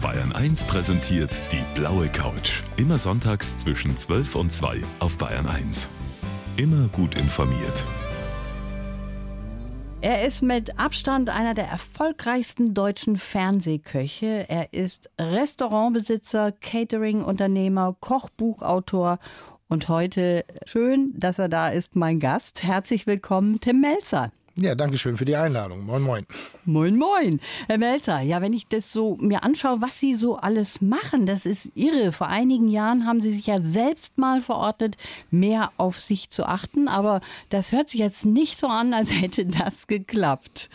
Bayern 1 präsentiert die blaue Couch. Immer sonntags zwischen 12 und 2 auf Bayern 1. Immer gut informiert. Er ist mit Abstand einer der erfolgreichsten deutschen Fernsehköche. Er ist Restaurantbesitzer, Catering-Unternehmer, Kochbuchautor und heute schön, dass er da ist, mein Gast. Herzlich willkommen, Tim Melzer. Ja, danke schön für die Einladung. Moin, moin. Moin, moin. Herr Melzer, ja, wenn ich das so mir anschaue, was Sie so alles machen, das ist irre. Vor einigen Jahren haben Sie sich ja selbst mal verordnet, mehr auf sich zu achten. Aber das hört sich jetzt nicht so an, als hätte das geklappt.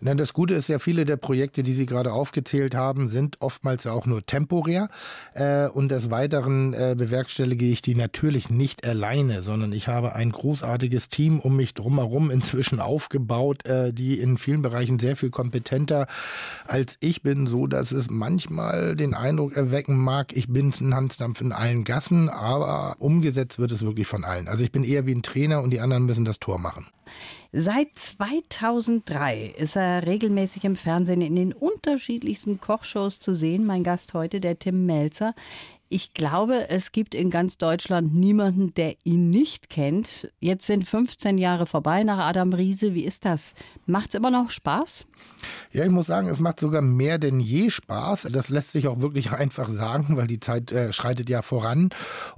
Na, das Gute ist ja, viele der Projekte, die Sie gerade aufgezählt haben, sind oftmals ja auch nur temporär. Äh, und des Weiteren äh, bewerkstellige ich die natürlich nicht alleine, sondern ich habe ein großartiges Team um mich drumherum inzwischen aufgebaut, äh, die in vielen Bereichen sehr viel kompetenter als ich bin, so dass es manchmal den Eindruck erwecken mag, ich bin ein Hansdampf in allen Gassen, aber umgesetzt wird es wirklich von allen. Also ich bin eher wie ein Trainer und die anderen müssen das Tor machen. Seit 2003 ist er regelmäßig im Fernsehen in den unterschiedlichsten Kochshows zu sehen. Mein Gast heute, der Tim Melzer. Ich glaube, es gibt in ganz Deutschland niemanden, der ihn nicht kennt. Jetzt sind 15 Jahre vorbei nach Adam Riese. Wie ist das? Macht es immer noch Spaß? Ja, ich muss sagen, es macht sogar mehr denn je Spaß. Das lässt sich auch wirklich einfach sagen, weil die Zeit äh, schreitet ja voran.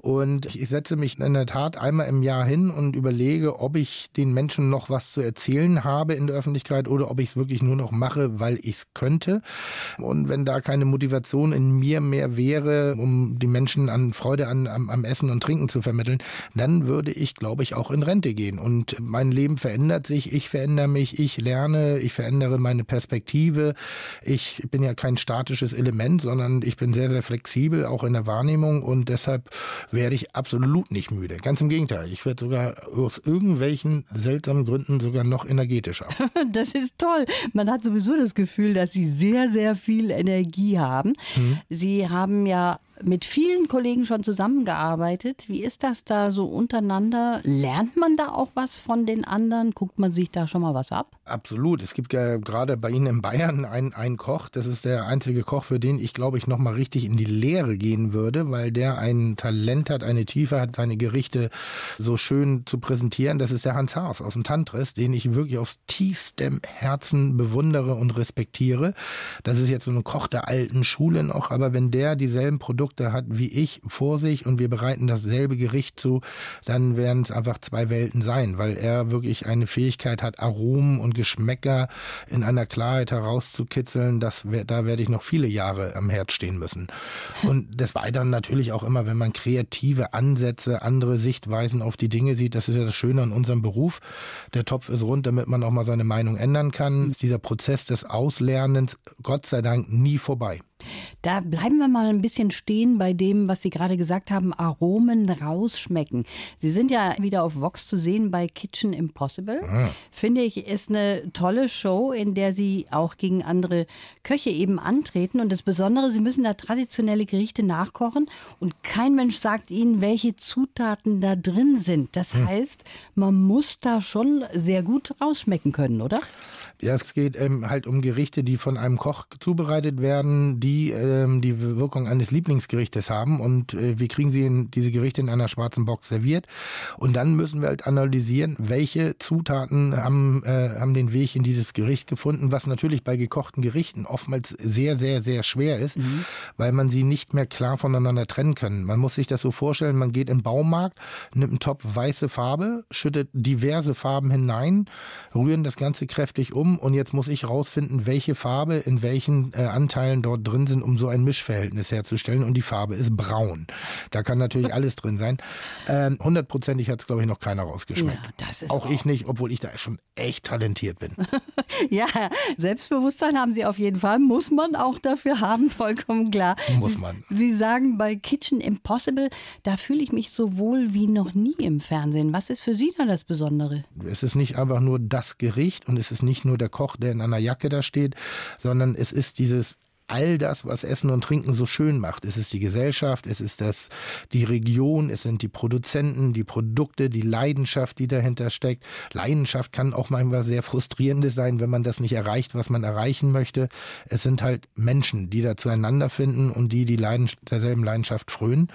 Und ich setze mich in der Tat einmal im Jahr hin und überlege, ob ich den Menschen noch was zu erzählen habe in der Öffentlichkeit oder ob ich es wirklich nur noch mache, weil ich es könnte. Und wenn da keine Motivation in mir mehr wäre, um die Menschen an Freude an, am, am Essen und Trinken zu vermitteln, dann würde ich, glaube ich, auch in Rente gehen. Und mein Leben verändert sich, ich verändere mich, ich lerne, ich verändere meine Perspektive. Ich bin ja kein statisches Element, sondern ich bin sehr, sehr flexibel, auch in der Wahrnehmung und deshalb werde ich absolut nicht müde. Ganz im Gegenteil, ich werde sogar aus irgendwelchen seltsamen Gründen sogar noch energetischer. Das ist toll. Man hat sowieso das Gefühl, dass Sie sehr, sehr viel Energie haben. Mhm. Sie haben ja mit vielen Kollegen schon zusammengearbeitet. Wie ist das da so untereinander? Lernt man da auch was von den anderen? Guckt man sich da schon mal was ab? Absolut. Es gibt ja gerade bei Ihnen in Bayern einen, einen Koch. Das ist der einzige Koch, für den ich, glaube ich, noch mal richtig in die Lehre gehen würde, weil der ein Talent hat, eine Tiefe hat, seine Gerichte so schön zu präsentieren. Das ist der Hans Haas aus dem Tantris, den ich wirklich aus tiefstem Herzen bewundere und respektiere. Das ist jetzt so ein Koch der alten Schule noch, aber wenn der dieselben Produkte Produkte hat wie ich vor sich und wir bereiten dasselbe Gericht zu, dann werden es einfach zwei Welten sein, weil er wirklich eine Fähigkeit hat, Aromen und Geschmäcker in einer Klarheit herauszukitzeln. Das, da werde ich noch viele Jahre am Herd stehen müssen. Und des Weiteren natürlich auch immer, wenn man kreative Ansätze, andere Sichtweisen auf die Dinge sieht, das ist ja das Schöne an unserem Beruf. Der Topf ist rund, damit man auch mal seine Meinung ändern kann. Dieser Prozess des Auslernens, Gott sei Dank, nie vorbei. Da bleiben wir mal ein bisschen stehen bei dem, was Sie gerade gesagt haben, Aromen rausschmecken. Sie sind ja wieder auf Vox zu sehen bei Kitchen Impossible. Ah. Finde ich, ist eine tolle Show, in der Sie auch gegen andere Köche eben antreten. Und das Besondere, Sie müssen da traditionelle Gerichte nachkochen und kein Mensch sagt Ihnen, welche Zutaten da drin sind. Das hm. heißt, man muss da schon sehr gut rausschmecken können, oder? Ja, es geht ähm, halt um Gerichte, die von einem Koch zubereitet werden, die ähm, die Wirkung eines Lieblingsgerichtes haben. Und äh, wir kriegen sie in, diese Gerichte in einer schwarzen Box serviert. Und dann müssen wir halt analysieren, welche Zutaten haben, äh, haben den Weg in dieses Gericht gefunden, was natürlich bei gekochten Gerichten oftmals sehr, sehr, sehr schwer ist, mhm. weil man sie nicht mehr klar voneinander trennen kann. Man muss sich das so vorstellen, man geht den Baumarkt, nimmt einen Topf weiße Farbe, schüttet diverse Farben hinein, rühren das Ganze kräftig um um und jetzt muss ich rausfinden, welche Farbe in welchen äh, Anteilen dort drin sind, um so ein Mischverhältnis herzustellen. Und die Farbe ist braun. Da kann natürlich alles drin sein. Ähm, hundertprozentig hat es, glaube ich, noch keiner rausgeschmeckt. Ja, auch, auch ich nicht, obwohl ich da schon echt talentiert bin. ja, Selbstbewusstsein haben Sie auf jeden Fall. Muss man auch dafür haben, vollkommen klar. Muss man. Sie, Sie sagen bei Kitchen Impossible, da fühle ich mich so wohl wie noch nie im Fernsehen. Was ist für Sie da das Besondere? Es ist nicht einfach nur das Gericht und es ist nicht nur der Koch, der in einer Jacke da steht, sondern es ist dieses all das, was Essen und Trinken so schön macht. Es ist die Gesellschaft, es ist das, die Region, es sind die Produzenten, die Produkte, die Leidenschaft, die dahinter steckt. Leidenschaft kann auch manchmal sehr frustrierendes sein, wenn man das nicht erreicht, was man erreichen möchte. Es sind halt Menschen, die da zueinander finden und die die Leidenschaft, derselben Leidenschaft frönen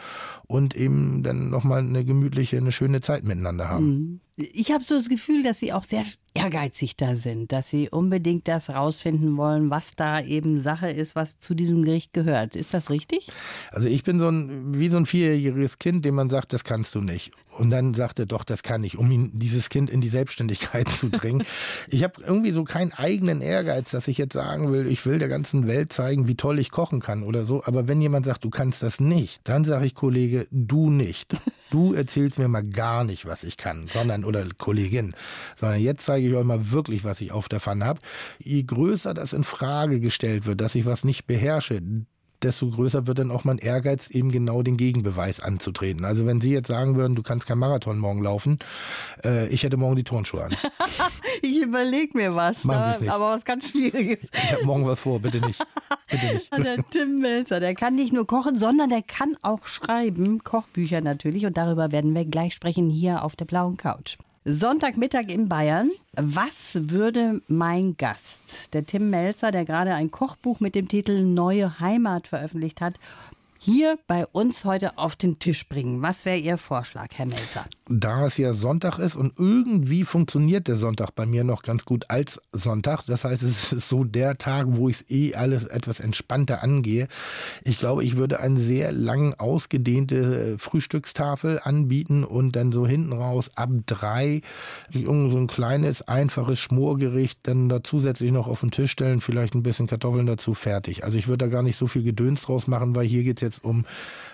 und eben dann nochmal eine gemütliche, eine schöne Zeit miteinander haben. Mhm. Ich habe so das Gefühl, dass Sie auch sehr ehrgeizig da sind, dass Sie unbedingt das rausfinden wollen, was da eben Sache ist, was zu diesem Gericht gehört. Ist das richtig? Also ich bin so ein, wie so ein vierjähriges Kind, dem man sagt, das kannst du nicht. Und dann sagt er, doch, das kann ich, um ihn, dieses Kind in die Selbstständigkeit zu bringen. ich habe irgendwie so keinen eigenen Ehrgeiz, dass ich jetzt sagen will, ich will der ganzen Welt zeigen, wie toll ich kochen kann oder so. Aber wenn jemand sagt, du kannst das nicht, dann sage ich, Kollege, du nicht. Du erzählst mir mal gar nicht, was ich kann, sondern, oder Kollegin, sondern jetzt zeige ich euch mal wirklich, was ich auf der Pfanne habe. Je größer das in Frage gestellt wird, dass ich was nicht beherrsche, desto größer wird dann auch mein Ehrgeiz, eben genau den Gegenbeweis anzutreten. Also wenn Sie jetzt sagen würden, du kannst kein Marathon morgen laufen, äh, ich hätte morgen die Turnschuhe an. ich überlege mir was, ne? aber was ganz Schwieriges. Ich habe morgen was vor, bitte nicht. Bitte nicht. Der Tim Melzer, der kann nicht nur kochen, sondern der kann auch schreiben, Kochbücher natürlich. Und darüber werden wir gleich sprechen hier auf der blauen Couch. Sonntagmittag in Bayern. Was würde mein Gast, der Tim Melzer, der gerade ein Kochbuch mit dem Titel Neue Heimat veröffentlicht hat, hier bei uns heute auf den Tisch bringen? Was wäre Ihr Vorschlag, Herr Melzer? Da es ja Sonntag ist und irgendwie funktioniert der Sonntag bei mir noch ganz gut als Sonntag. Das heißt, es ist so der Tag, wo ich es eh alles etwas entspannter angehe. Ich glaube, ich würde eine sehr lang ausgedehnte Frühstückstafel anbieten und dann so hinten raus ab drei so ein kleines, einfaches Schmorgericht dann da zusätzlich noch auf den Tisch stellen, vielleicht ein bisschen Kartoffeln dazu, fertig. Also ich würde da gar nicht so viel Gedöns draus machen, weil hier geht es jetzt jetzt um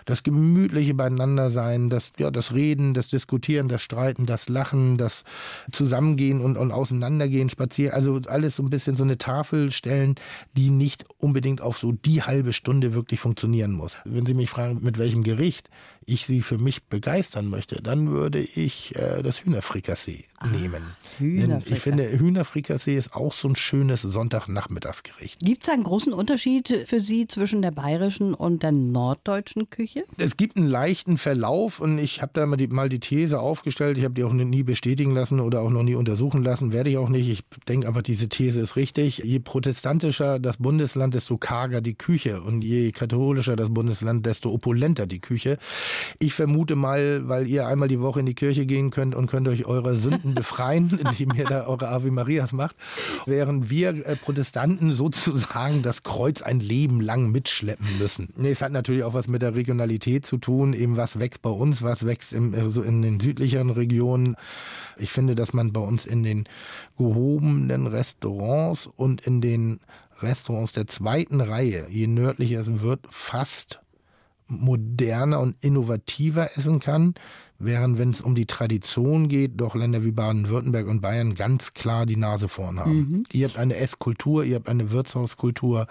das gemütliche Beieinandersein, das, ja, das Reden, das Diskutieren, das Streiten, das Lachen, das Zusammengehen und, und Auseinandergehen, Spazieren, also alles so ein bisschen so eine Tafel stellen, die nicht unbedingt auf so die halbe Stunde wirklich funktionieren muss. Wenn Sie mich fragen, mit welchem Gericht ich Sie für mich begeistern möchte, dann würde ich äh, das Hühnerfrikassee ah, nehmen. Denn ich finde, Hühnerfrikassee ist auch so ein schönes Sonntagnachmittagsgericht. Gibt es einen großen Unterschied für Sie zwischen der bayerischen und der norddeutschen Küche? Es gibt einen leichten Verlauf und ich habe da mal die, mal die These aufgestellt. Ich habe die auch nie bestätigen lassen oder auch noch nie untersuchen lassen. Werde ich auch nicht. Ich denke aber, diese These ist richtig. Je protestantischer das Bundesland, desto karger die Küche. Und je katholischer das Bundesland, desto opulenter die Küche. Ich vermute mal, weil ihr einmal die Woche in die Kirche gehen könnt und könnt euch eurer Sünden befreien, indem ihr da eure Ave Marias macht, während wir äh, Protestanten sozusagen das Kreuz ein Leben lang mitschleppen müssen. Nee, es hat natürlich auch was mit der Regionalität zu tun, eben was wächst bei uns, was wächst im, äh, so in den südlicheren Regionen. Ich finde, dass man bei uns in den gehobenen Restaurants und in den Restaurants der zweiten Reihe, je nördlicher es wird, fast moderner und innovativer essen kann, während wenn es um die Tradition geht, doch Länder wie Baden-Württemberg und Bayern ganz klar die Nase vorn haben. Mhm. Ihr habt eine Esskultur, ihr habt eine Wirtshauskultur,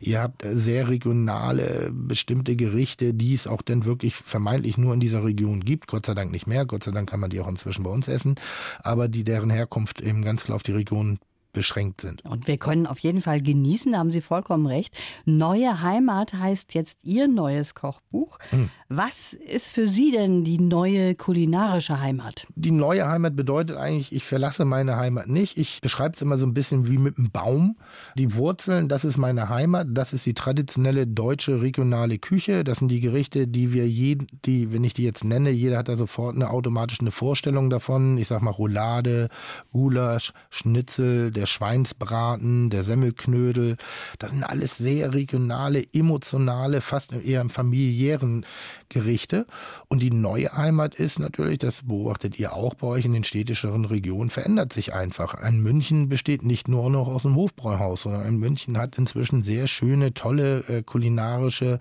ihr habt sehr regionale bestimmte Gerichte, die es auch dann wirklich vermeintlich nur in dieser Region gibt. Gott sei Dank nicht mehr, Gott sei Dank kann man die auch inzwischen bei uns essen, aber die deren Herkunft eben ganz klar auf die Region beschränkt sind. Und wir können auf jeden Fall genießen, da haben Sie vollkommen recht. Neue Heimat heißt jetzt Ihr neues Kochbuch. Hm. Was ist für Sie denn die neue kulinarische Heimat? Die neue Heimat bedeutet eigentlich, ich verlasse meine Heimat nicht. Ich beschreibe es immer so ein bisschen wie mit einem Baum. Die Wurzeln, das ist meine Heimat, das ist die traditionelle deutsche regionale Küche. Das sind die Gerichte, die wir jeden, die, wenn ich die jetzt nenne, jeder hat da sofort eine automatisch eine Vorstellung davon. Ich sag mal Roulade, Gulasch, Schnitzel, der Schweinsbraten, der Semmelknödel. Das sind alles sehr regionale, emotionale, fast eher im familiären Gerichte. Und die neue Heimat ist natürlich, das beobachtet ihr auch bei euch in den städtischeren Regionen, verändert sich einfach. Ein München besteht nicht nur noch aus einem Hofbräuhaus, sondern ein München hat inzwischen sehr schöne, tolle äh, kulinarische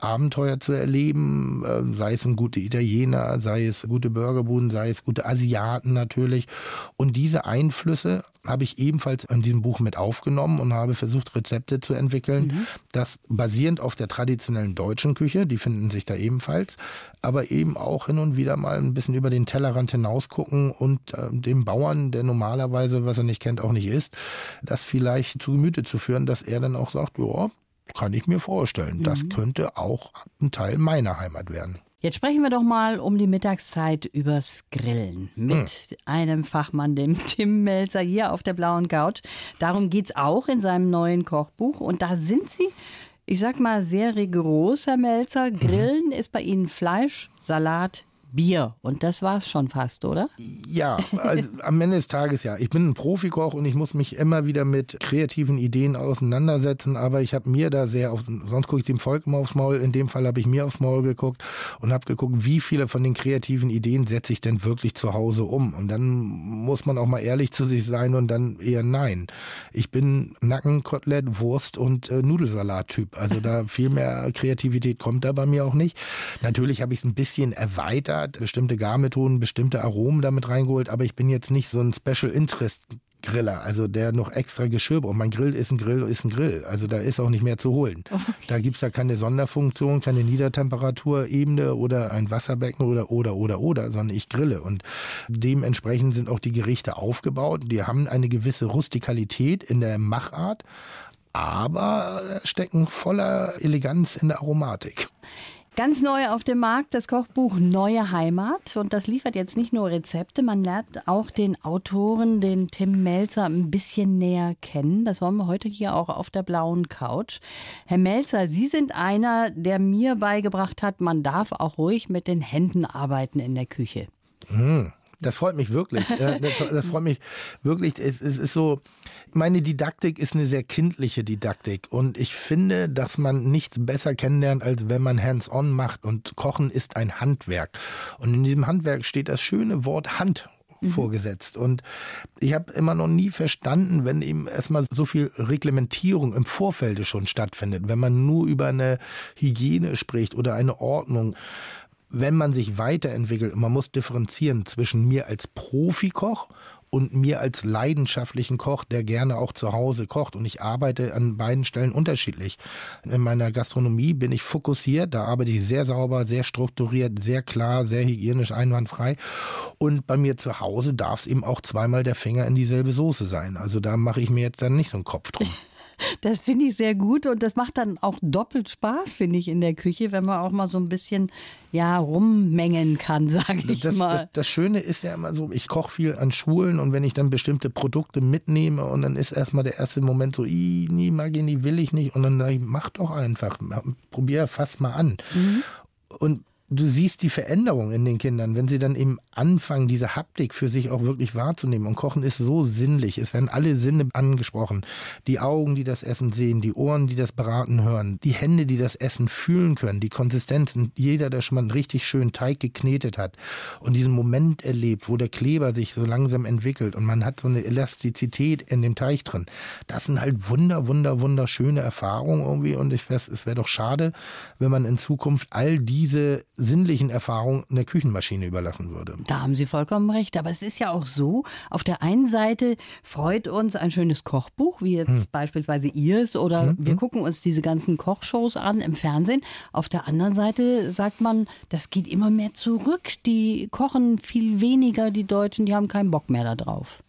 Abenteuer zu erleben, äh, sei es ein gute Italiener, sei es gute Burgerbuden, sei es gute Asiaten natürlich. Und diese Einflüsse habe ich ebenfalls in diesem Buch mit aufgenommen und habe versucht, Rezepte zu entwickeln, mhm. das basierend auf der traditionellen deutschen Küche, die finden sich da ebenfalls, aber eben auch hin und wieder mal ein bisschen über den Tellerrand hinaus gucken und äh, dem Bauern, der normalerweise, was er nicht kennt, auch nicht isst, das vielleicht zu Gemüte zu führen, dass er dann auch sagt, ja, kann ich mir vorstellen. Mhm. Das könnte auch ein Teil meiner Heimat werden. Jetzt sprechen wir doch mal um die Mittagszeit übers Grillen mit hm. einem Fachmann, dem Tim Melzer hier auf der blauen Couch. Darum geht es auch in seinem neuen Kochbuch. Und da sind Sie, ich sag mal, sehr rigoros, Herr Melzer. Mhm. Grillen mhm. ist bei Ihnen Fleisch, Salat, Bier. Und das war es schon fast, oder? Ja, also am Ende des Tages ja. Ich bin ein Profikoch und ich muss mich immer wieder mit kreativen Ideen auseinandersetzen, aber ich habe mir da sehr auf, sonst gucke ich dem Volk immer aufs Maul, in dem Fall habe ich mir aufs Maul geguckt und habe geguckt, wie viele von den kreativen Ideen setze ich denn wirklich zu Hause um. Und dann muss man auch mal ehrlich zu sich sein und dann eher nein. Ich bin Nackenkotelett, Wurst und äh, Nudelsalat-Typ. Also da viel mehr Kreativität kommt da bei mir auch nicht. Natürlich habe ich es ein bisschen erweitert hat bestimmte Garmethoden, bestimmte Aromen damit reingeholt, aber ich bin jetzt nicht so ein Special Interest Griller, also der noch extra Geschirr braucht. Mein Grill ist ein Grill, ist ein Grill. Also da ist auch nicht mehr zu holen. Okay. Da gibt's da keine Sonderfunktion, keine Niedertemperaturebene oder ein Wasserbecken oder, oder, oder, oder, sondern ich grille. Und dementsprechend sind auch die Gerichte aufgebaut. Die haben eine gewisse Rustikalität in der Machart, aber stecken voller Eleganz in der Aromatik. Ganz neu auf dem Markt das Kochbuch Neue Heimat. Und das liefert jetzt nicht nur Rezepte, man lernt auch den Autoren, den Tim Melzer, ein bisschen näher kennen. Das wollen wir heute hier auch auf der blauen Couch. Herr Melzer, Sie sind einer, der mir beigebracht hat, man darf auch ruhig mit den Händen arbeiten in der Küche. Mmh. Das freut mich wirklich. Das, freut mich wirklich. Es, ist so, meine Didaktik ist eine sehr kindliche Didaktik und ich finde, dass man nichts besser kennenlernt, als wenn man hands-on macht und Kochen ist ein Handwerk. Und in diesem Handwerk steht das schöne Wort Hand mhm. vorgesetzt. Und ich habe immer noch nie verstanden, wenn eben erstmal so viel Reglementierung im Vorfeld schon stattfindet, wenn man nur über eine Hygiene spricht oder eine Ordnung wenn man sich weiterentwickelt und man muss differenzieren zwischen mir als Profikoch und mir als leidenschaftlichen Koch, der gerne auch zu Hause kocht. Und ich arbeite an beiden Stellen unterschiedlich. In meiner Gastronomie bin ich fokussiert, da arbeite ich sehr sauber, sehr strukturiert, sehr klar, sehr hygienisch, einwandfrei. Und bei mir zu Hause darf es eben auch zweimal der Finger in dieselbe Soße sein. Also da mache ich mir jetzt dann nicht so einen Kopf drum. Das finde ich sehr gut und das macht dann auch doppelt Spaß, finde ich, in der Küche, wenn man auch mal so ein bisschen ja, rummengen kann, sage ich das, mal. Das, das, Schöne ist ja immer so, ich koche viel an Schulen und wenn ich dann bestimmte Produkte mitnehme und dann ist erstmal der erste Moment so, nie mag ich nicht, will ich nicht und dann sage ich, mach doch einfach, probier fast mal an. Mhm. Und du siehst die Veränderung in den Kindern, wenn sie dann eben anfangen, diese Haptik für sich auch wirklich wahrzunehmen. Und Kochen ist so sinnlich. Es werden alle Sinne angesprochen. Die Augen, die das Essen sehen, die Ohren, die das Beraten hören, die Hände, die das Essen fühlen können, die Konsistenzen. Jeder, der schon mal einen richtig schönen Teig geknetet hat und diesen Moment erlebt, wo der Kleber sich so langsam entwickelt und man hat so eine Elastizität in dem Teig drin. Das sind halt wunder, wunder, wunderschöne Erfahrungen irgendwie. Und ich weiß, es wäre doch schade, wenn man in Zukunft all diese sinnlichen Erfahrungen einer Küchenmaschine überlassen würde. Da haben Sie vollkommen recht. Aber es ist ja auch so, auf der einen Seite freut uns ein schönes Kochbuch, wie jetzt hm. beispielsweise Ihres, oder hm. wir hm. gucken uns diese ganzen Kochshows an im Fernsehen. Auf der anderen Seite sagt man, das geht immer mehr zurück. Die kochen viel weniger, die Deutschen, die haben keinen Bock mehr darauf.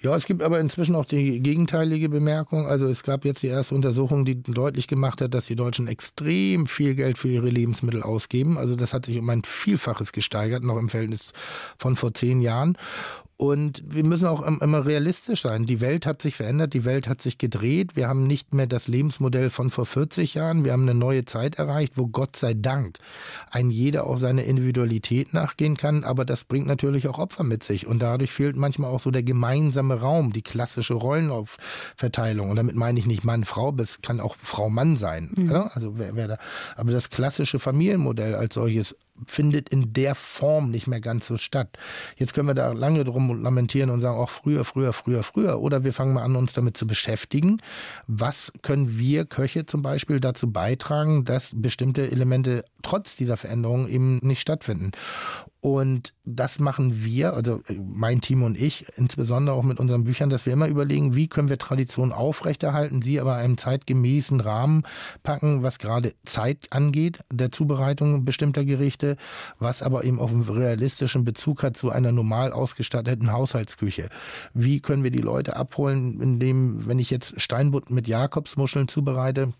Ja, es gibt aber inzwischen auch die gegenteilige Bemerkung. Also es gab jetzt die erste Untersuchung, die deutlich gemacht hat, dass die Deutschen extrem viel Geld für ihre Lebensmittel ausgeben. Also das hat sich um ein Vielfaches gesteigert, noch im Verhältnis von vor zehn Jahren. Und wir müssen auch immer realistisch sein. Die Welt hat sich verändert, die Welt hat sich gedreht. Wir haben nicht mehr das Lebensmodell von vor 40 Jahren. Wir haben eine neue Zeit erreicht, wo Gott sei Dank ein jeder auch seine Individualität nachgehen kann. Aber das bringt natürlich auch Opfer mit sich. Und dadurch fehlt manchmal auch so der gemeinsame Raum, die klassische Rollenaufverteilung. Und damit meine ich nicht Mann, Frau, es kann auch Frau, Mann sein. Mhm. Ja? Also wer, wer da, aber das klassische Familienmodell als solches findet in der Form nicht mehr ganz so statt. Jetzt können wir da lange drum lamentieren und sagen, auch früher, früher, früher, früher. Oder wir fangen mal an, uns damit zu beschäftigen. Was können wir Köche zum Beispiel dazu beitragen, dass bestimmte Elemente trotz dieser Veränderung eben nicht stattfinden? Und das machen wir, also äh, mein Team und ich, insbesondere auch mit unseren Büchern, dass wir immer überlegen, wie können wir Tradition aufrechterhalten, sie aber einem zeitgemäßen Rahmen packen, was gerade Zeit angeht, der Zubereitung bestimmter Gerichte, was aber eben auch einen realistischen Bezug hat zu einer normal ausgestatteten Haushaltsküche. Wie können wir die Leute abholen, indem, wenn ich jetzt Steinbutt mit Jakobsmuscheln zubereite,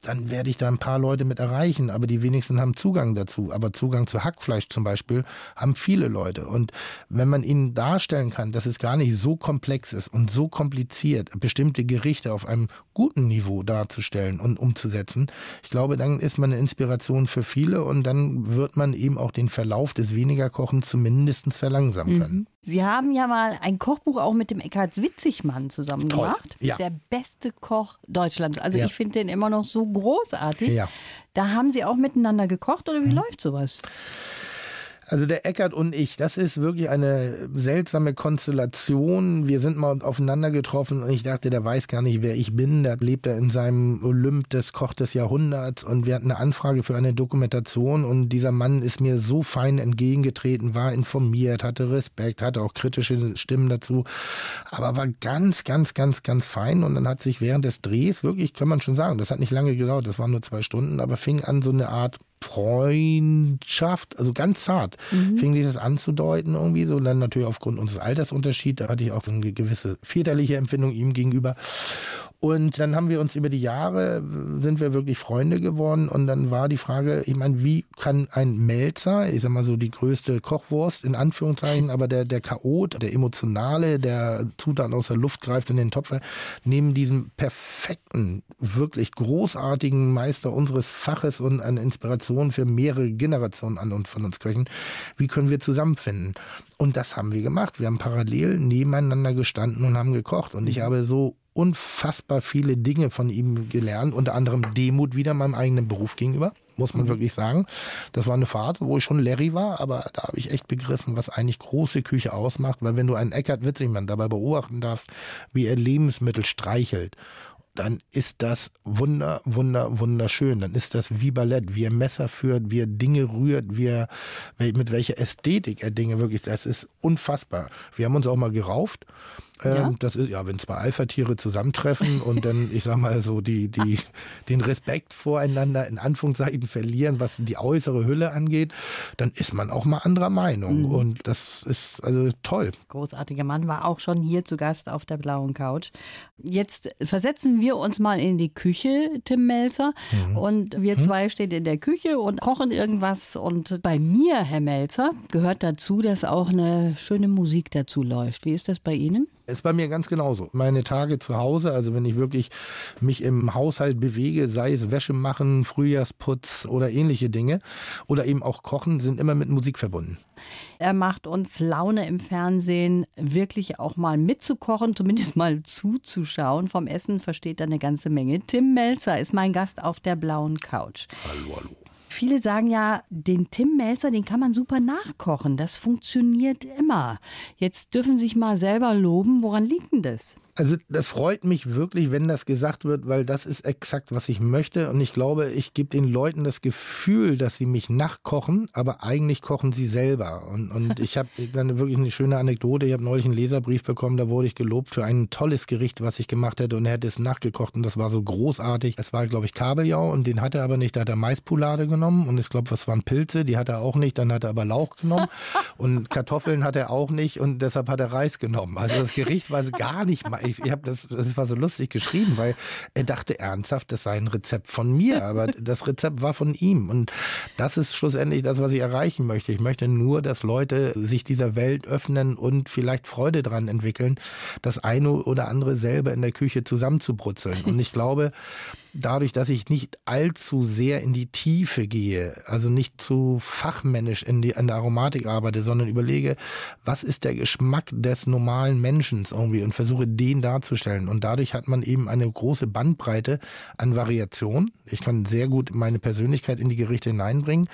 dann werde ich da ein paar Leute mit erreichen, aber die wenigsten haben Zugang dazu. Aber Zugang zu Hackfleisch zum Beispiel haben viele Leute. Und wenn man ihnen darstellen kann, dass es gar nicht so komplex ist und so kompliziert, bestimmte Gerichte auf einem guten Niveau darzustellen und umzusetzen, ich glaube, dann ist man eine Inspiration für viele und dann wird man eben auch den Verlauf des Wenigerkochens zumindest verlangsamen können. Mhm. Sie haben ja mal ein Kochbuch auch mit dem Eckhard Witzigmann zusammen Toll. gemacht. Ja. Der beste Koch Deutschlands. Also ja. ich finde den immer noch so großartig. Ja. Da haben Sie auch miteinander gekocht oder wie hm. läuft sowas? Also der Eckert und ich, das ist wirklich eine seltsame Konstellation. Wir sind mal aufeinander getroffen und ich dachte, der weiß gar nicht, wer ich bin. Der lebt da in seinem Olymp des Koch des Jahrhunderts und wir hatten eine Anfrage für eine Dokumentation und dieser Mann ist mir so fein entgegengetreten, war informiert, hatte Respekt, hatte auch kritische Stimmen dazu, aber war ganz, ganz, ganz, ganz fein und dann hat sich während des Drehs wirklich, kann man schon sagen, das hat nicht lange gedauert, das waren nur zwei Stunden, aber fing an so eine Art Freundschaft, also ganz zart, mhm. fing sich das anzudeuten irgendwie so. Und dann natürlich aufgrund unseres Altersunterschieds, da hatte ich auch so eine gewisse väterliche Empfindung ihm gegenüber. Und dann haben wir uns über die Jahre, sind wir wirklich Freunde geworden. Und dann war die Frage, ich meine, wie kann ein Melzer, ich sag mal so die größte Kochwurst in Anführungszeichen, aber der, der Chaot, der Emotionale, der Zutaten aus der Luft greift in den Topf, neben diesem perfekten, wirklich großartigen Meister unseres Faches und eine Inspiration für mehrere Generationen an und von uns Köchen, wie können wir zusammenfinden? Und das haben wir gemacht. Wir haben parallel nebeneinander gestanden und haben gekocht. Und ich mhm. habe so unfassbar viele Dinge von ihm gelernt, unter anderem Demut wieder meinem eigenen Beruf gegenüber, muss man mhm. wirklich sagen. Das war eine Fahrt, wo ich schon Larry war, aber da habe ich echt begriffen, was eigentlich große Küche ausmacht, weil wenn du einen Eckart Witzigmann dabei beobachten darfst, wie er Lebensmittel streichelt dann ist das wunder, wunder, wunderschön. Dann ist das wie Ballett, wie er Messer führt, wie er Dinge rührt, wie er, mit welcher Ästhetik er Dinge wirklich, das ist unfassbar. Wir haben uns auch mal gerauft ja? Ähm, das ist ja, wenn zwei Alpha-Tiere zusammentreffen und dann, ich sag mal so, die, die, den Respekt voreinander in Anführungszeichen verlieren, was die äußere Hülle angeht, dann ist man auch mal anderer Meinung. Mhm. Und das ist also toll. Großartiger Mann war auch schon hier zu Gast auf der blauen Couch. Jetzt versetzen wir uns mal in die Küche, Tim Melzer. Mhm. Und wir mhm. zwei stehen in der Küche und kochen irgendwas. Und bei mir, Herr Melzer, gehört dazu, dass auch eine schöne Musik dazu läuft. Wie ist das bei Ihnen? Ist bei mir ganz genauso. Meine Tage zu Hause, also wenn ich wirklich mich im Haushalt bewege, sei es Wäsche machen, Frühjahrsputz oder ähnliche Dinge oder eben auch kochen, sind immer mit Musik verbunden. Er macht uns Laune im Fernsehen, wirklich auch mal mitzukochen, zumindest mal zuzuschauen. Vom Essen versteht er eine ganze Menge. Tim Melzer ist mein Gast auf der blauen Couch. Hallo, hallo. Viele sagen ja, den Tim Melzer, den kann man super nachkochen. Das funktioniert immer. Jetzt dürfen Sie sich mal selber loben. Woran liegt denn das? Also das freut mich wirklich, wenn das gesagt wird, weil das ist exakt, was ich möchte. Und ich glaube, ich gebe den Leuten das Gefühl, dass sie mich nachkochen, aber eigentlich kochen sie selber. Und, und ich habe dann wirklich eine schöne Anekdote. Ich habe neulich einen Leserbrief bekommen, da wurde ich gelobt für ein tolles Gericht, was ich gemacht hätte. Und er hätte es nachgekocht und das war so großartig. Es war, glaube ich, Kabeljau und den hat er aber nicht. Da hat er Maispulade genommen und ich glaube, was waren Pilze, die hat er auch nicht. Dann hat er aber Lauch genommen und Kartoffeln hat er auch nicht und deshalb hat er Reis genommen. Also das Gericht war gar nicht mal ich, ich habe das, das war so lustig geschrieben, weil er dachte ernsthaft, das sei ein Rezept von mir, aber das Rezept war von ihm. Und das ist schlussendlich das, was ich erreichen möchte. Ich möchte nur, dass Leute sich dieser Welt öffnen und vielleicht Freude dran entwickeln, das eine oder andere selber in der Küche zusammenzubrutzeln. Und ich glaube, dadurch, dass ich nicht allzu sehr in die Tiefe gehe, also nicht zu fachmännisch in, die, in der Aromatik arbeite, sondern überlege, was ist der Geschmack des normalen Menschen irgendwie und versuche den darzustellen. Und dadurch hat man eben eine große Bandbreite an Variation. Ich kann sehr gut meine Persönlichkeit in die Gerichte hineinbringen.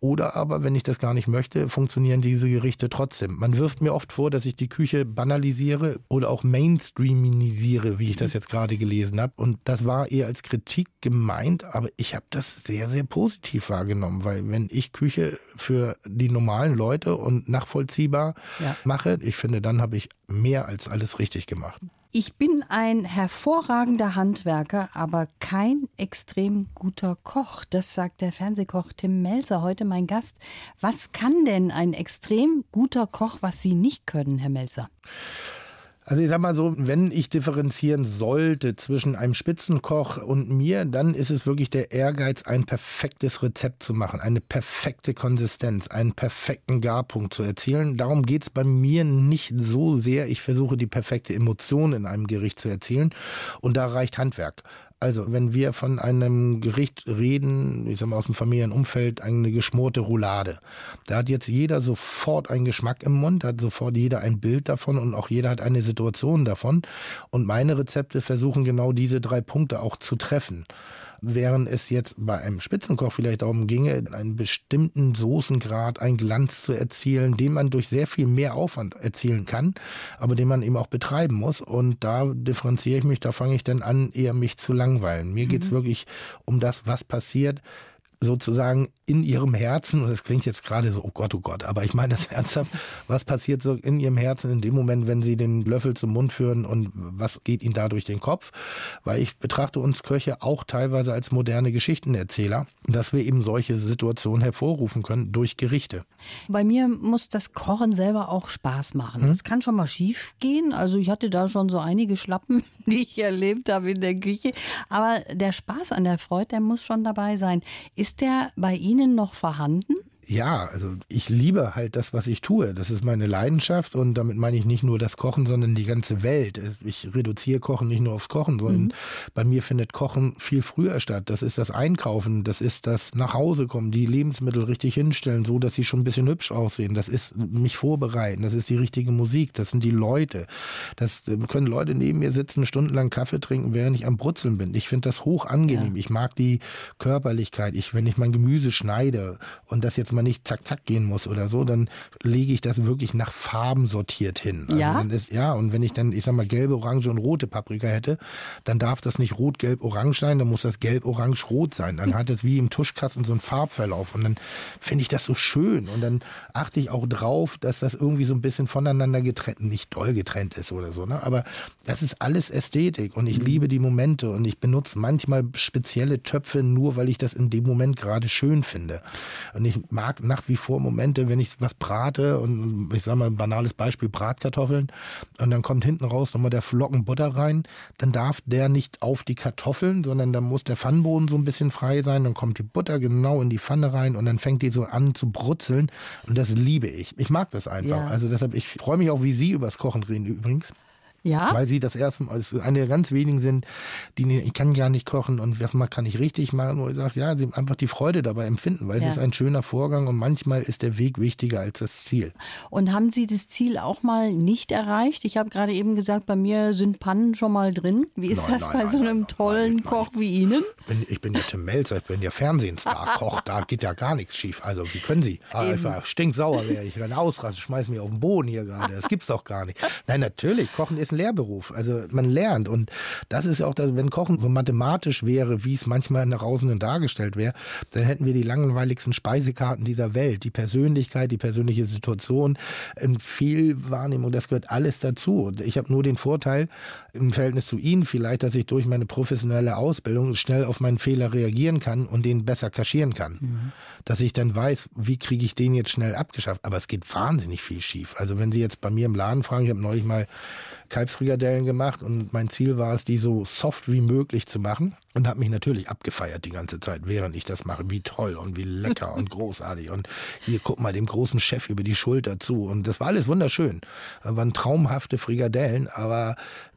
Oder aber, wenn ich das gar nicht möchte, funktionieren diese Gerichte trotzdem. Man wirft mir oft vor, dass ich die Küche banalisiere oder auch mainstreamisiere, wie ich das jetzt gerade gelesen habe. Und das war eher als Kritik Kritik gemeint, aber ich habe das sehr, sehr positiv wahrgenommen, weil wenn ich Küche für die normalen Leute und nachvollziehbar ja. mache, ich finde, dann habe ich mehr als alles richtig gemacht. Ich bin ein hervorragender Handwerker, aber kein extrem guter Koch. Das sagt der Fernsehkoch Tim Melzer, heute mein Gast. Was kann denn ein extrem guter Koch, was Sie nicht können, Herr Melzer? Also ich sag mal so, wenn ich differenzieren sollte zwischen einem Spitzenkoch und mir, dann ist es wirklich der Ehrgeiz, ein perfektes Rezept zu machen, eine perfekte Konsistenz, einen perfekten Garpunkt zu erzielen. Darum geht's bei mir nicht so sehr. Ich versuche die perfekte Emotion in einem Gericht zu erzielen und da reicht Handwerk. Also, wenn wir von einem Gericht reden, ich sag mal aus dem Familienumfeld, eine geschmorte Roulade. Da hat jetzt jeder sofort einen Geschmack im Mund, hat sofort jeder ein Bild davon und auch jeder hat eine Situation davon. Und meine Rezepte versuchen genau diese drei Punkte auch zu treffen während es jetzt bei einem Spitzenkoch vielleicht darum ginge, einen bestimmten Soßengrad, einen Glanz zu erzielen, den man durch sehr viel mehr Aufwand erzielen kann, aber den man eben auch betreiben muss. Und da differenziere ich mich, da fange ich dann an, eher mich zu langweilen. Mir mhm. geht's wirklich um das, was passiert sozusagen in ihrem Herzen, und das klingt jetzt gerade so, oh Gott, oh Gott, aber ich meine das ernsthaft, was passiert so in ihrem Herzen in dem Moment, wenn sie den Löffel zum Mund führen und was geht ihnen da durch den Kopf? Weil ich betrachte uns Köche auch teilweise als moderne Geschichtenerzähler, dass wir eben solche Situationen hervorrufen können durch Gerichte. Bei mir muss das Kochen selber auch Spaß machen. Es hm? kann schon mal schief gehen. Also ich hatte da schon so einige Schlappen, die ich erlebt habe in der Küche. Aber der Spaß an der Freude, der muss schon dabei sein. Ist der bei Ihnen noch vorhanden? Ja, also ich liebe halt das, was ich tue. Das ist meine Leidenschaft und damit meine ich nicht nur das Kochen, sondern die ganze Welt. Ich reduziere Kochen nicht nur aufs Kochen, sondern mhm. bei mir findet Kochen viel früher statt. Das ist das Einkaufen, das ist das nach Hause kommen, die Lebensmittel richtig hinstellen, so dass sie schon ein bisschen hübsch aussehen. Das ist mich vorbereiten, das ist die richtige Musik, das sind die Leute. Das können Leute neben mir sitzen, stundenlang Kaffee trinken, während ich am Brutzeln bin. Ich finde das hoch angenehm. Ja. Ich mag die Körperlichkeit. Ich, wenn ich mein Gemüse schneide und das jetzt mal nicht zack, zack gehen muss oder so, dann lege ich das wirklich nach Farben sortiert hin. Also ja. Ist, ja, und wenn ich dann, ich sag mal, gelbe, orange und rote Paprika hätte, dann darf das nicht rot, gelb, orange sein, dann muss das gelb, orange, rot sein. Dann hat es wie im Tuschkasten so einen Farbverlauf und dann finde ich das so schön und dann achte ich auch drauf, dass das irgendwie so ein bisschen voneinander getrennt, nicht doll getrennt ist oder so, ne? aber das ist alles Ästhetik und ich mhm. liebe die Momente und ich benutze manchmal spezielle Töpfe nur, weil ich das in dem Moment gerade schön finde. Und ich mag mag nach wie vor Momente, wenn ich was brate und ich sage mal ein banales Beispiel Bratkartoffeln und dann kommt hinten raus nochmal der Flocken Butter rein, dann darf der nicht auf die Kartoffeln, sondern dann muss der Pfannenboden so ein bisschen frei sein, dann kommt die Butter genau in die Pfanne rein und dann fängt die so an zu brutzeln und das liebe ich. Ich mag das einfach. Ja. Also deshalb, ich freue mich auch, wie Sie übers Kochen reden übrigens. Ja. Weil sie das erste Mal, also eine der ganz wenigen sind, die ich kann ja nicht kochen und was mal kann ich richtig machen, wo ich sage, ja, sie einfach die Freude dabei empfinden, weil ja. es ist ein schöner Vorgang und manchmal ist der Weg wichtiger als das Ziel. Und haben Sie das Ziel auch mal nicht erreicht? Ich habe gerade eben gesagt, bei mir sind Pannen schon mal drin. Wie ist nein, das nein, bei nein, so einem tollen Koch wie Ihnen? Ich bin, ich bin ja Tim Melzer, ich bin ja Fernsehstar-Koch, da geht ja gar nichts schief. Also wie können Sie? Ah, ich war stinksauer wäre ich, wenn ausraste, schmeiß mich auf den Boden hier gerade. Das gibt's doch gar nicht. Nein, natürlich, Kochen ist ein Lehrberuf. Also man lernt. Und das ist auch, wenn Kochen so mathematisch wäre, wie es manchmal nach außen dargestellt wäre, dann hätten wir die langweiligsten Speisekarten dieser Welt. Die Persönlichkeit, die persönliche Situation, in viel Wahrnehmung, das gehört alles dazu. Und ich habe nur den Vorteil im Verhältnis zu Ihnen vielleicht, dass ich durch meine professionelle Ausbildung schnell auf meinen Fehler reagieren kann und den besser kaschieren kann. Mhm. Dass ich dann weiß, wie kriege ich den jetzt schnell abgeschafft. Aber es geht wahnsinnig viel schief. Also wenn Sie jetzt bei mir im Laden fragen, ich habe neulich mal Kalbsfrikadellen gemacht und mein Ziel war es, die so soft wie möglich zu machen und habe mich natürlich abgefeiert die ganze Zeit, während ich das mache. Wie toll und wie lecker und großartig und hier guck mal dem großen Chef über die Schulter zu und das war alles wunderschön. Das waren traumhafte Frikadellen, aber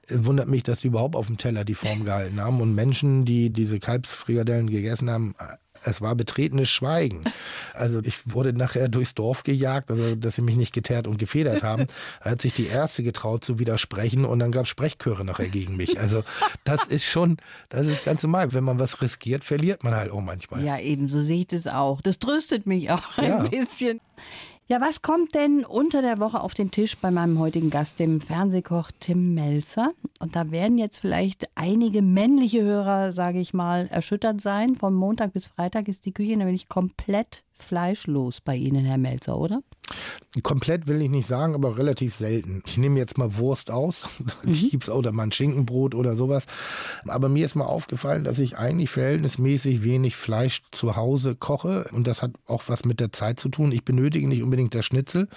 wundert mich, dass die überhaupt auf dem Teller die Form gehalten haben und Menschen, die diese Kalbsfrikadellen gegessen haben, es war betretenes Schweigen. Also ich wurde nachher durchs Dorf gejagt, also dass sie mich nicht geteert und gefedert haben. Da hat sich die Ärzte getraut zu widersprechen und dann gab es Sprechchöre nachher gegen mich. Also das ist schon, das ist ganz normal. Wenn man was riskiert, verliert man halt auch manchmal. Ja, eben, so sehe ich das auch. Das tröstet mich auch ein ja. bisschen. Ja, was kommt denn unter der Woche auf den Tisch bei meinem heutigen Gast, dem Fernsehkoch Tim Melzer? Und da werden jetzt vielleicht einige männliche Hörer, sage ich mal, erschüttert sein. Von Montag bis Freitag ist die Küche nämlich komplett fleischlos bei Ihnen, Herr Melzer, oder? Komplett will ich nicht sagen, aber relativ selten. Ich nehme jetzt mal Wurst aus, die mhm. gibt's oder mal ein Schinkenbrot oder sowas. Aber mir ist mal aufgefallen, dass ich eigentlich verhältnismäßig wenig Fleisch zu Hause koche und das hat auch was mit der Zeit zu tun. Ich benötige nicht unbedingt das Schnitzel,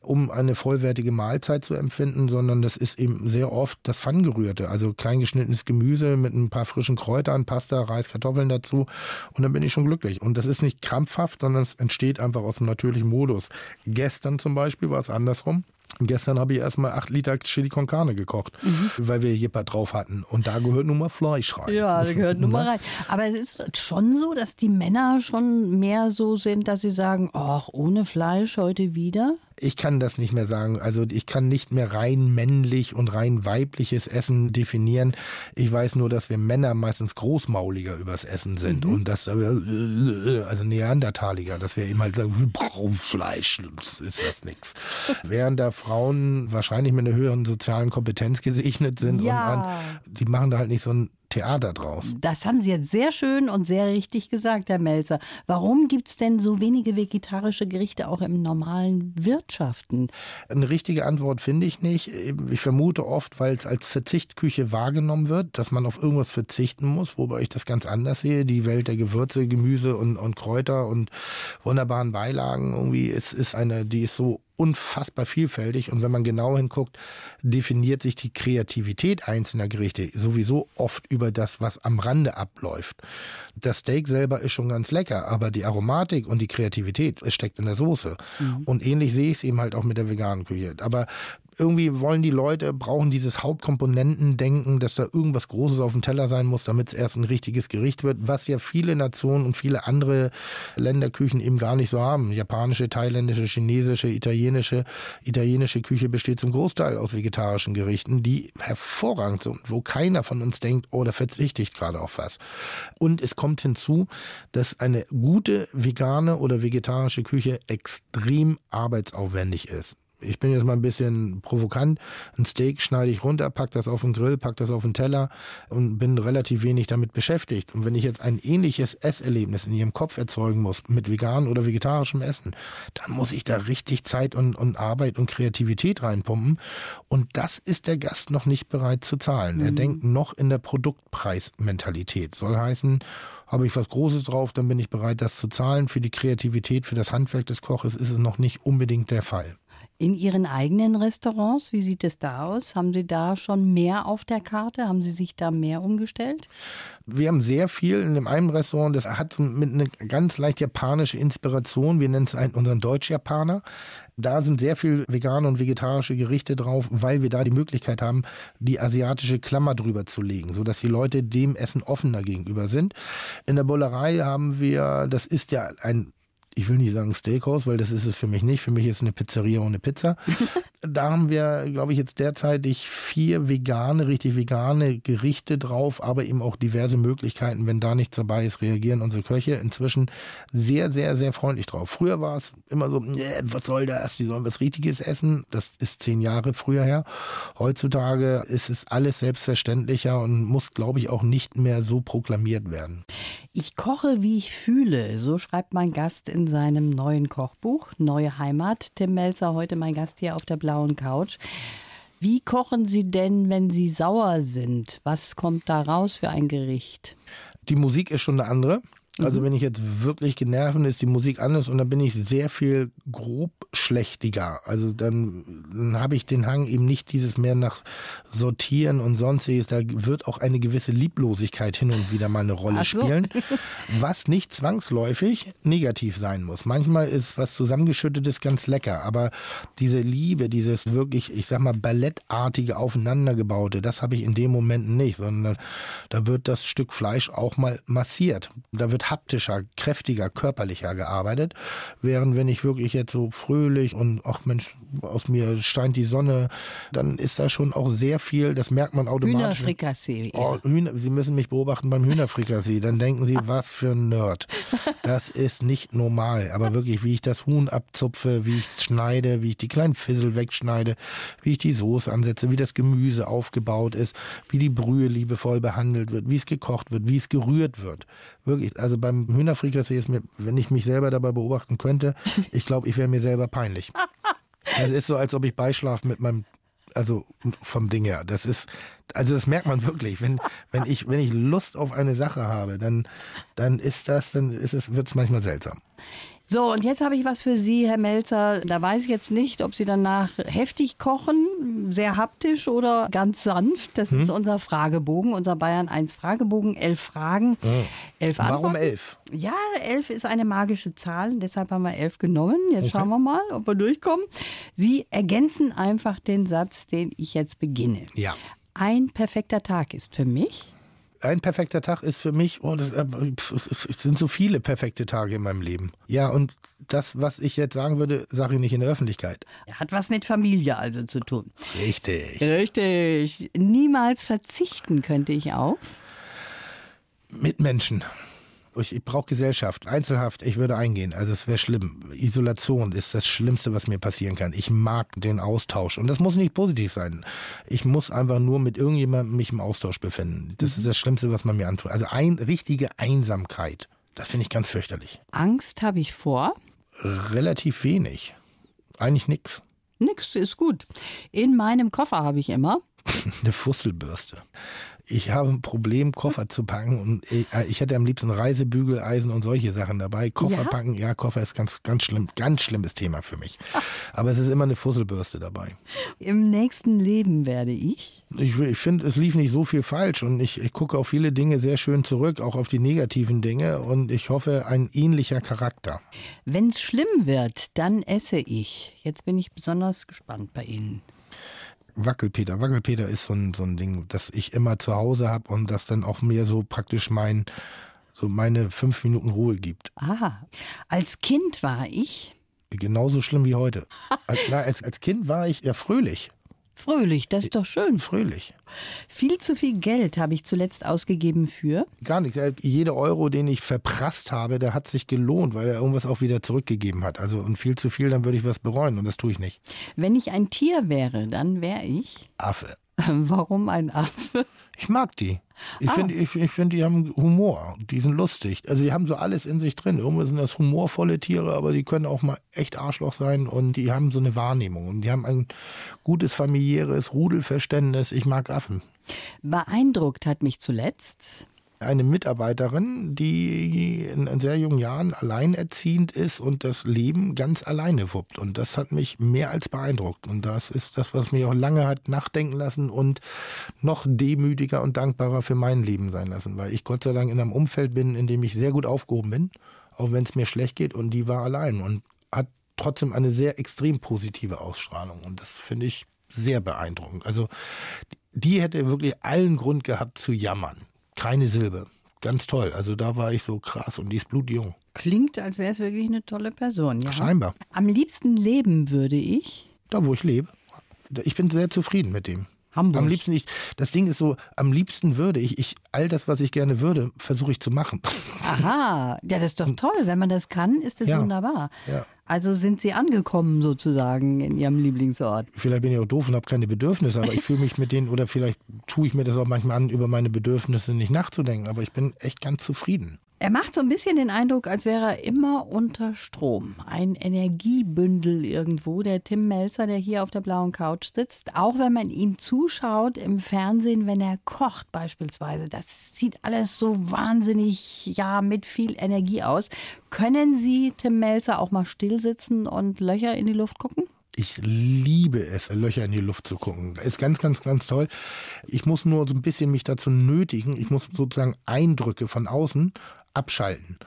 um eine vollwertige Mahlzeit zu empfinden, sondern das ist eben sehr oft das Pfanngerührte, also kleingeschnittenes Gemüse mit ein paar frischen Kräutern, Pasta, Reis, Kartoffeln dazu und dann bin ich schon glücklich. Und das ist nicht krampfhaft, sondern es entsteht einfach aus dem natürlichen Modus. Gestern zum Beispiel war es andersrum. Gestern habe ich erstmal acht Liter Chili con Carne gekocht, mhm. weil wir Jipper drauf hatten. Und da gehört nun mal Fleisch rein. Ja, da gehört nun mal rein. Aber es ist schon so, dass die Männer schon mehr so sind, dass sie sagen, ach, ohne Fleisch heute wieder? Ich kann das nicht mehr sagen. Also ich kann nicht mehr rein männlich und rein weibliches Essen definieren. Ich weiß nur, dass wir Männer meistens großmauliger übers Essen sind mhm. und dass wir, also Neandertaliger, dass wir immer halt sagen, wir brauchen Fleisch, das ist das nichts. Während da Frauen wahrscheinlich mit einer höheren sozialen Kompetenz gesegnet sind ja. und an, die machen da halt nicht so ein Theater draus. Das haben Sie jetzt sehr schön und sehr richtig gesagt, Herr Melzer. Warum gibt es denn so wenige vegetarische Gerichte auch im normalen Wirtschaften? Eine richtige Antwort finde ich nicht. Ich vermute oft, weil es als Verzichtküche wahrgenommen wird, dass man auf irgendwas verzichten muss, wobei ich das ganz anders sehe. Die Welt der Gewürze, Gemüse und, und Kräuter und wunderbaren Beilagen irgendwie ist, ist eine, die ist so unfassbar vielfältig und wenn man genau hinguckt, definiert sich die Kreativität einzelner Gerichte sowieso oft über das, was am Rande abläuft. Das Steak selber ist schon ganz lecker, aber die Aromatik und die Kreativität steckt in der Soße. Mhm. Und ähnlich sehe ich es eben halt auch mit der veganen Küche. Aber irgendwie wollen die Leute, brauchen dieses Hauptkomponentendenken, dass da irgendwas Großes auf dem Teller sein muss, damit es erst ein richtiges Gericht wird, was ja viele Nationen und viele andere Länderküchen eben gar nicht so haben. Japanische, thailändische, chinesische, italienische. Italienische Küche besteht zum Großteil aus vegetarischen Gerichten, die hervorragend sind, wo keiner von uns denkt, oh, da verzichte ich gerade auf was. Und es kommt hinzu, dass eine gute vegane oder vegetarische Küche extrem arbeitsaufwendig ist ich bin jetzt mal ein bisschen provokant, ein Steak schneide ich runter, pack das auf den Grill, pack das auf den Teller und bin relativ wenig damit beschäftigt. Und wenn ich jetzt ein ähnliches Esserlebnis in ihrem Kopf erzeugen muss, mit vegan oder vegetarischem Essen, dann muss ich da richtig Zeit und, und Arbeit und Kreativität reinpumpen. Und das ist der Gast noch nicht bereit zu zahlen. Mhm. Er denkt noch in der Produktpreismentalität. Soll heißen, habe ich was Großes drauf, dann bin ich bereit, das zu zahlen. Für die Kreativität, für das Handwerk des Koches ist es noch nicht unbedingt der Fall. In Ihren eigenen Restaurants, wie sieht es da aus? Haben Sie da schon mehr auf der Karte? Haben Sie sich da mehr umgestellt? Wir haben sehr viel in dem einen Restaurant, das hat mit einer ganz leicht japanische Inspiration. Wir nennen es einen, unseren Deutsch-Japaner. Da sind sehr viel vegane und vegetarische Gerichte drauf, weil wir da die Möglichkeit haben, die asiatische Klammer drüber zu legen, sodass die Leute dem Essen offener gegenüber sind. In der Bullerei haben wir, das ist ja ein ich will nicht sagen Steakhouse, weil das ist es für mich nicht. Für mich ist eine Pizzeria ohne Pizza. da haben wir, glaube ich, jetzt derzeitig vier vegane, richtig vegane Gerichte drauf, aber eben auch diverse Möglichkeiten. Wenn da nichts dabei ist, reagieren unsere Köche inzwischen sehr, sehr, sehr freundlich drauf. Früher war es immer so, was soll das? Die sollen was Richtiges essen. Das ist zehn Jahre früher her. Heutzutage ist es alles selbstverständlicher und muss, glaube ich, auch nicht mehr so proklamiert werden. Ich koche, wie ich fühle. So schreibt mein Gast in seinem neuen Kochbuch Neue Heimat. Tim Melzer, heute mein Gast hier auf der blauen Couch. Wie kochen Sie denn, wenn Sie sauer sind? Was kommt da raus für ein Gericht? Die Musik ist schon eine andere. Also mhm. wenn ich jetzt wirklich genervt bin, ist die Musik anders und dann bin ich sehr viel grobschlächtiger. Also dann, dann habe ich den Hang eben nicht dieses mehr nach Sortieren und sonstiges. Da wird auch eine gewisse Lieblosigkeit hin und wieder mal eine Rolle so. spielen, was nicht zwangsläufig negativ sein muss. Manchmal ist was zusammengeschüttetes ganz lecker, aber diese Liebe, dieses wirklich, ich sag mal, ballettartige aufeinandergebaute, das habe ich in dem Moment nicht, sondern da wird das Stück Fleisch auch mal massiert. Da wird haptischer, kräftiger, körperlicher gearbeitet. Während wenn ich wirklich jetzt so fröhlich und ach Mensch, aus mir scheint die Sonne, dann ist da schon auch sehr viel, das merkt man automatisch. Hühnerfrikassee. Oh, Hühner, Sie müssen mich beobachten beim Hühnerfrikassee. Dann denken Sie, was für ein Nerd. Das ist nicht normal. Aber wirklich, wie ich das Huhn abzupfe, wie ich es schneide, wie ich die kleinen Fissel wegschneide, wie ich die Soße ansetze, wie das Gemüse aufgebaut ist, wie die Brühe liebevoll behandelt wird, wie es gekocht wird, wie es gerührt wird. Wirklich, also beim Hühnerfrikassee ist mir, wenn ich mich selber dabei beobachten könnte, ich glaube, ich wäre mir selber peinlich. Es ist so, als ob ich beischlafe mit meinem also vom Ding her. Das ist, also das merkt man wirklich. Wenn, wenn ich, wenn ich Lust auf eine Sache habe, dann, dann ist das, dann ist es, wird es manchmal seltsam. So, und jetzt habe ich was für Sie, Herr Melzer. Da weiß ich jetzt nicht, ob Sie danach heftig kochen, sehr haptisch oder ganz sanft. Das hm? ist unser Fragebogen, unser Bayern 1 Fragebogen. Elf Fragen, hm. elf Antworten. Warum elf? Ja, elf ist eine magische Zahl, deshalb haben wir elf genommen. Jetzt okay. schauen wir mal, ob wir durchkommen. Sie ergänzen einfach den Satz, den ich jetzt beginne. Ja. Ein perfekter Tag ist für mich ein perfekter Tag ist für mich, oh, das, äh, es sind so viele perfekte Tage in meinem Leben. Ja, und das, was ich jetzt sagen würde, sage ich nicht in der Öffentlichkeit. Hat was mit Familie also zu tun. Richtig. Richtig. Niemals verzichten könnte ich auf. Mit Menschen. Ich, ich brauche Gesellschaft. Einzelhaft, ich würde eingehen. Also es wäre schlimm. Isolation ist das Schlimmste, was mir passieren kann. Ich mag den Austausch. Und das muss nicht positiv sein. Ich muss einfach nur mit irgendjemandem mich im Austausch befinden. Das mhm. ist das Schlimmste, was man mir antut. Also ein, richtige Einsamkeit. Das finde ich ganz fürchterlich. Angst habe ich vor? Relativ wenig. Eigentlich nichts. Nix ist gut. In meinem Koffer habe ich immer eine Fusselbürste ich habe ein Problem, Koffer zu packen und ich, äh, ich hätte am liebsten Reisebügeleisen und solche Sachen dabei. Koffer ja? packen, ja, Koffer ist ganz, ganz schlimm, ganz schlimmes Thema für mich. Aber es ist immer eine Fusselbürste dabei. Im nächsten Leben werde ich? Ich, ich finde, es lief nicht so viel falsch und ich, ich gucke auf viele Dinge sehr schön zurück, auch auf die negativen Dinge und ich hoffe, ein ähnlicher Charakter. Wenn es schlimm wird, dann esse ich. Jetzt bin ich besonders gespannt bei Ihnen. Wackelpeter. Wackelpeter ist so ein, so ein Ding, das ich immer zu Hause habe und das dann auch mir so praktisch mein, so meine fünf Minuten Ruhe gibt. Aha. Als Kind war ich. Genauso schlimm wie heute. als, als, als Kind war ich ja fröhlich. Fröhlich, das ist doch schön. Fröhlich. Viel zu viel Geld habe ich zuletzt ausgegeben für? Gar nicht. Jeder Euro, den ich verprasst habe, der hat sich gelohnt, weil er irgendwas auch wieder zurückgegeben hat. Also und viel zu viel, dann würde ich was bereuen und das tue ich nicht. Wenn ich ein Tier wäre, dann wäre ich? Affe. Warum ein Affe? Ich mag die. Ich ah. finde, ich, ich find, die haben Humor. Die sind lustig. Also die haben so alles in sich drin. Irgendwo sind das humorvolle Tiere, aber die können auch mal echt Arschloch sein und die haben so eine Wahrnehmung. Und die haben ein gutes familiäres Rudelverständnis. Ich mag Affen. Beeindruckt hat mich zuletzt eine Mitarbeiterin, die in sehr jungen Jahren alleinerziehend ist und das Leben ganz alleine wuppt. Und das hat mich mehr als beeindruckt. Und das ist das, was mich auch lange hat nachdenken lassen und noch demütiger und dankbarer für mein Leben sein lassen. Weil ich Gott sei Dank in einem Umfeld bin, in dem ich sehr gut aufgehoben bin, auch wenn es mir schlecht geht. Und die war allein und hat trotzdem eine sehr extrem positive Ausstrahlung. Und das finde ich sehr beeindruckend. Also die hätte wirklich allen Grund gehabt zu jammern. Keine Silbe. Ganz toll. Also da war ich so krass und die ist blutjung. Klingt, als wäre es wirklich eine tolle Person, ja. Scheinbar. Am liebsten leben würde ich. Da, wo ich lebe. Ich bin sehr zufrieden mit dem. Hamburg. Am liebsten, ich, das Ding ist so, am liebsten würde ich, ich all das, was ich gerne würde, versuche ich zu machen. Aha, ja, das ist doch toll. Wenn man das kann, ist das ja. wunderbar. Ja. Also sind Sie angekommen sozusagen in Ihrem Lieblingsort? Vielleicht bin ich auch doof und habe keine Bedürfnisse, aber ich fühle mich mit denen, oder vielleicht tue ich mir das auch manchmal an, über meine Bedürfnisse nicht nachzudenken, aber ich bin echt ganz zufrieden. Er macht so ein bisschen den Eindruck, als wäre er immer unter Strom. Ein Energiebündel irgendwo, der Tim Melzer, der hier auf der blauen Couch sitzt. Auch wenn man ihm zuschaut im Fernsehen, wenn er kocht beispielsweise. Das sieht alles so wahnsinnig, ja, mit viel Energie aus. Können Sie, Tim Melzer, auch mal still sitzen und Löcher in die Luft gucken? Ich liebe es, Löcher in die Luft zu gucken. Ist ganz, ganz, ganz toll. Ich muss nur so ein bisschen mich dazu nötigen. Ich muss sozusagen Eindrücke von außen abschalten.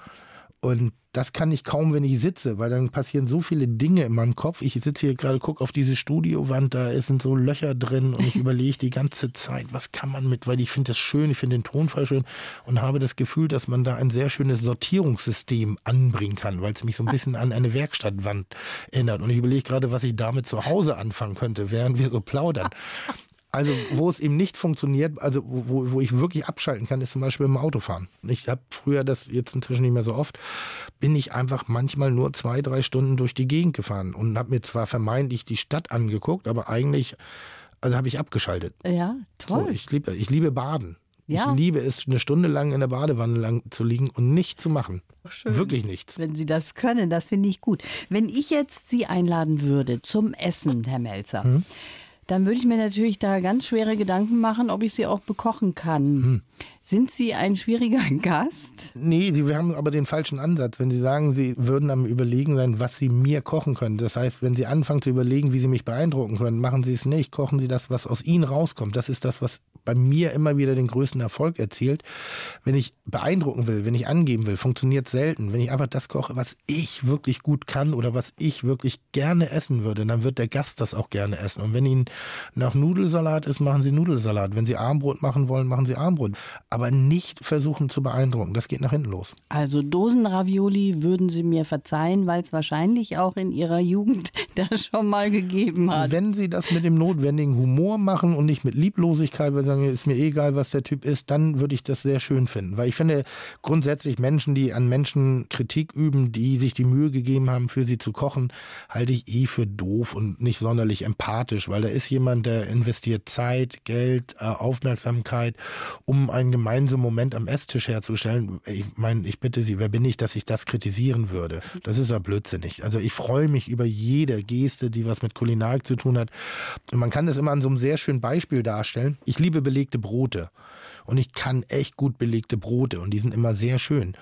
Und das kann ich kaum, wenn ich sitze, weil dann passieren so viele Dinge in meinem Kopf. Ich sitze hier gerade, gucke auf diese Studiowand, da sind so Löcher drin und ich überlege die ganze Zeit, was kann man mit, weil ich finde das schön, ich finde den Tonfall schön und habe das Gefühl, dass man da ein sehr schönes Sortierungssystem anbringen kann, weil es mich so ein bisschen an eine Werkstattwand erinnert. Und ich überlege gerade, was ich damit zu Hause anfangen könnte, während wir so plaudern. Also wo es eben nicht funktioniert, also wo, wo ich wirklich abschalten kann, ist zum Beispiel im Autofahren. Ich habe früher das jetzt inzwischen nicht mehr so oft, bin ich einfach manchmal nur zwei, drei Stunden durch die Gegend gefahren und habe mir zwar vermeintlich die Stadt angeguckt, aber eigentlich also habe ich abgeschaltet. Ja, toll. So, ich, liebe, ich liebe Baden. Ja. Ich liebe es, eine Stunde lang in der Badewanne lang zu liegen und nichts zu machen. Schön. Wirklich nichts. Wenn Sie das können, das finde ich gut. Wenn ich jetzt Sie einladen würde zum Essen, Herr Melzer, Hm? Dann würde ich mir natürlich da ganz schwere Gedanken machen, ob ich Sie auch bekochen kann. Hm. Sind Sie ein schwieriger Gast? Nee, Sie haben aber den falschen Ansatz. Wenn Sie sagen, Sie würden am Überlegen sein, was Sie mir kochen können. Das heißt, wenn Sie anfangen zu überlegen, wie Sie mich beeindrucken können, machen Sie es nicht. Kochen Sie das, was aus Ihnen rauskommt. Das ist das, was bei mir immer wieder den größten Erfolg erzielt. Wenn ich beeindrucken will, wenn ich angeben will, funktioniert selten. Wenn ich einfach das koche, was ich wirklich gut kann oder was ich wirklich gerne essen würde, dann wird der Gast das auch gerne essen. Und wenn Ihnen nach Nudelsalat ist, machen Sie Nudelsalat. Wenn Sie Armbrot machen wollen, machen Sie Armbrot. Aber nicht versuchen zu beeindrucken. Das geht nach hinten los. Also Dosenravioli würden Sie mir verzeihen, weil es wahrscheinlich auch in Ihrer Jugend das schon mal gegeben hat. Wenn Sie das mit dem notwendigen Humor machen und nicht mit Lieblosigkeit, weil Sie sagen, ist mir eh egal, was der Typ ist, dann würde ich das sehr schön finden. Weil ich finde grundsätzlich Menschen, die an Menschen Kritik üben, die sich die Mühe gegeben haben, für sie zu kochen, halte ich eh für doof und nicht sonderlich empathisch, weil da ist jemand, der investiert Zeit, Geld, äh, Aufmerksamkeit, um einen gemeinsamen Moment am Esstisch herzustellen. Ich meine, ich bitte Sie, wer bin ich, dass ich das kritisieren würde? Das ist ja blödsinnig. Also ich freue mich über jede Geste, die was mit Kulinarik zu tun hat. Und man kann das immer an so einem sehr schönen Beispiel darstellen. Ich liebe belegte Brote. Und ich kann echt gut belegte Brote und die sind immer sehr schön.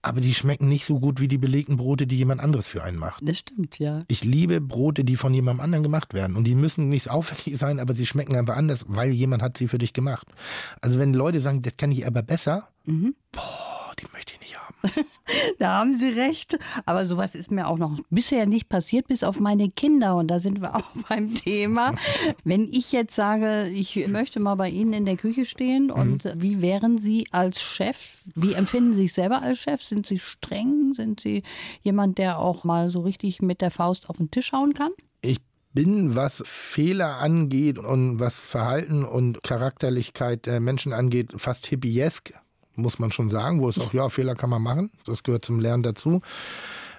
Aber die schmecken nicht so gut wie die belegten Brote, die jemand anderes für einen macht. Das stimmt, ja. Ich liebe Brote, die von jemandem anderen gemacht werden. Und die müssen nicht aufwendig sein, aber sie schmecken einfach anders, weil jemand hat sie für dich gemacht. Also wenn Leute sagen, das kann ich aber besser, boah, die möchte ich nicht haben. Da haben Sie recht. Aber sowas ist mir auch noch bisher nicht passiert, bis auf meine Kinder. Und da sind wir auch beim Thema. Wenn ich jetzt sage, ich möchte mal bei Ihnen in der Küche stehen und wie wären Sie als Chef? Wie empfinden Sie sich selber als Chef? Sind Sie streng? Sind Sie jemand, der auch mal so richtig mit der Faust auf den Tisch hauen kann? Ich bin, was Fehler angeht und was Verhalten und Charakterlichkeit der Menschen angeht, fast hippiesk, muss man schon sagen, wo es auch, ja, Fehler kann man machen, das gehört zum Lernen dazu.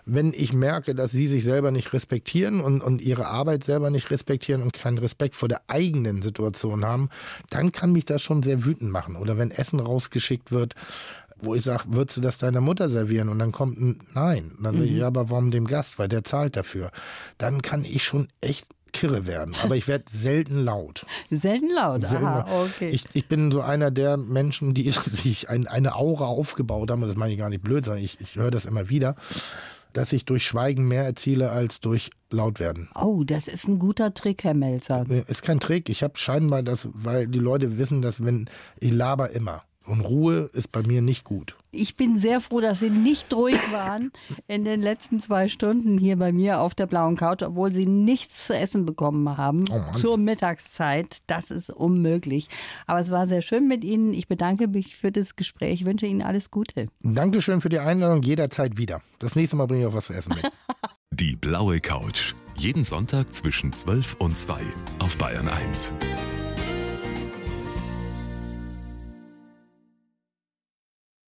Wenn ich merke, dass sie sich selber nicht respektieren und, und ihre Arbeit selber nicht respektieren und keinen Respekt vor der eigenen Situation haben, dann kann mich das schon sehr wütend machen. Oder wenn Essen rausgeschickt wird, wo ich sage, würdest du das deiner Mutter servieren? Und dann kommt ein Nein. Dann sage ich, ja, aber warum dem Gast? Weil der zahlt dafür. Dann kann ich schon echt kirre werden. Aber ich werde selten laut. Selten laut. Selten Aha, laut. okay. Ich, ich bin so einer der Menschen, die sich ein, eine Aura aufgebaut haben. Und das meine ich gar nicht blöd, sondern ich, ich höre das immer wieder, dass ich durch Schweigen mehr erziele als durch laut werden. oh, das ist ein guter Trick, Herr Melzer. Ist kein Trick. Ich habe scheinbar das, weil die Leute wissen, dass wenn ich laber immer. Und Ruhe ist bei mir nicht gut. Ich bin sehr froh, dass Sie nicht ruhig waren in den letzten zwei Stunden hier bei mir auf der blauen Couch, obwohl Sie nichts zu essen bekommen haben Oh zur Mittagszeit. Das ist unmöglich. Aber es war sehr schön mit Ihnen. Ich bedanke mich für das Gespräch. Ich wünsche Ihnen alles Gute. Dankeschön für die Einladung. Jederzeit wieder. Das nächste Mal bringe ich auch was zu essen mit. Die blaue Couch. Jeden Sonntag zwischen 12 und 2 auf Bayern 1.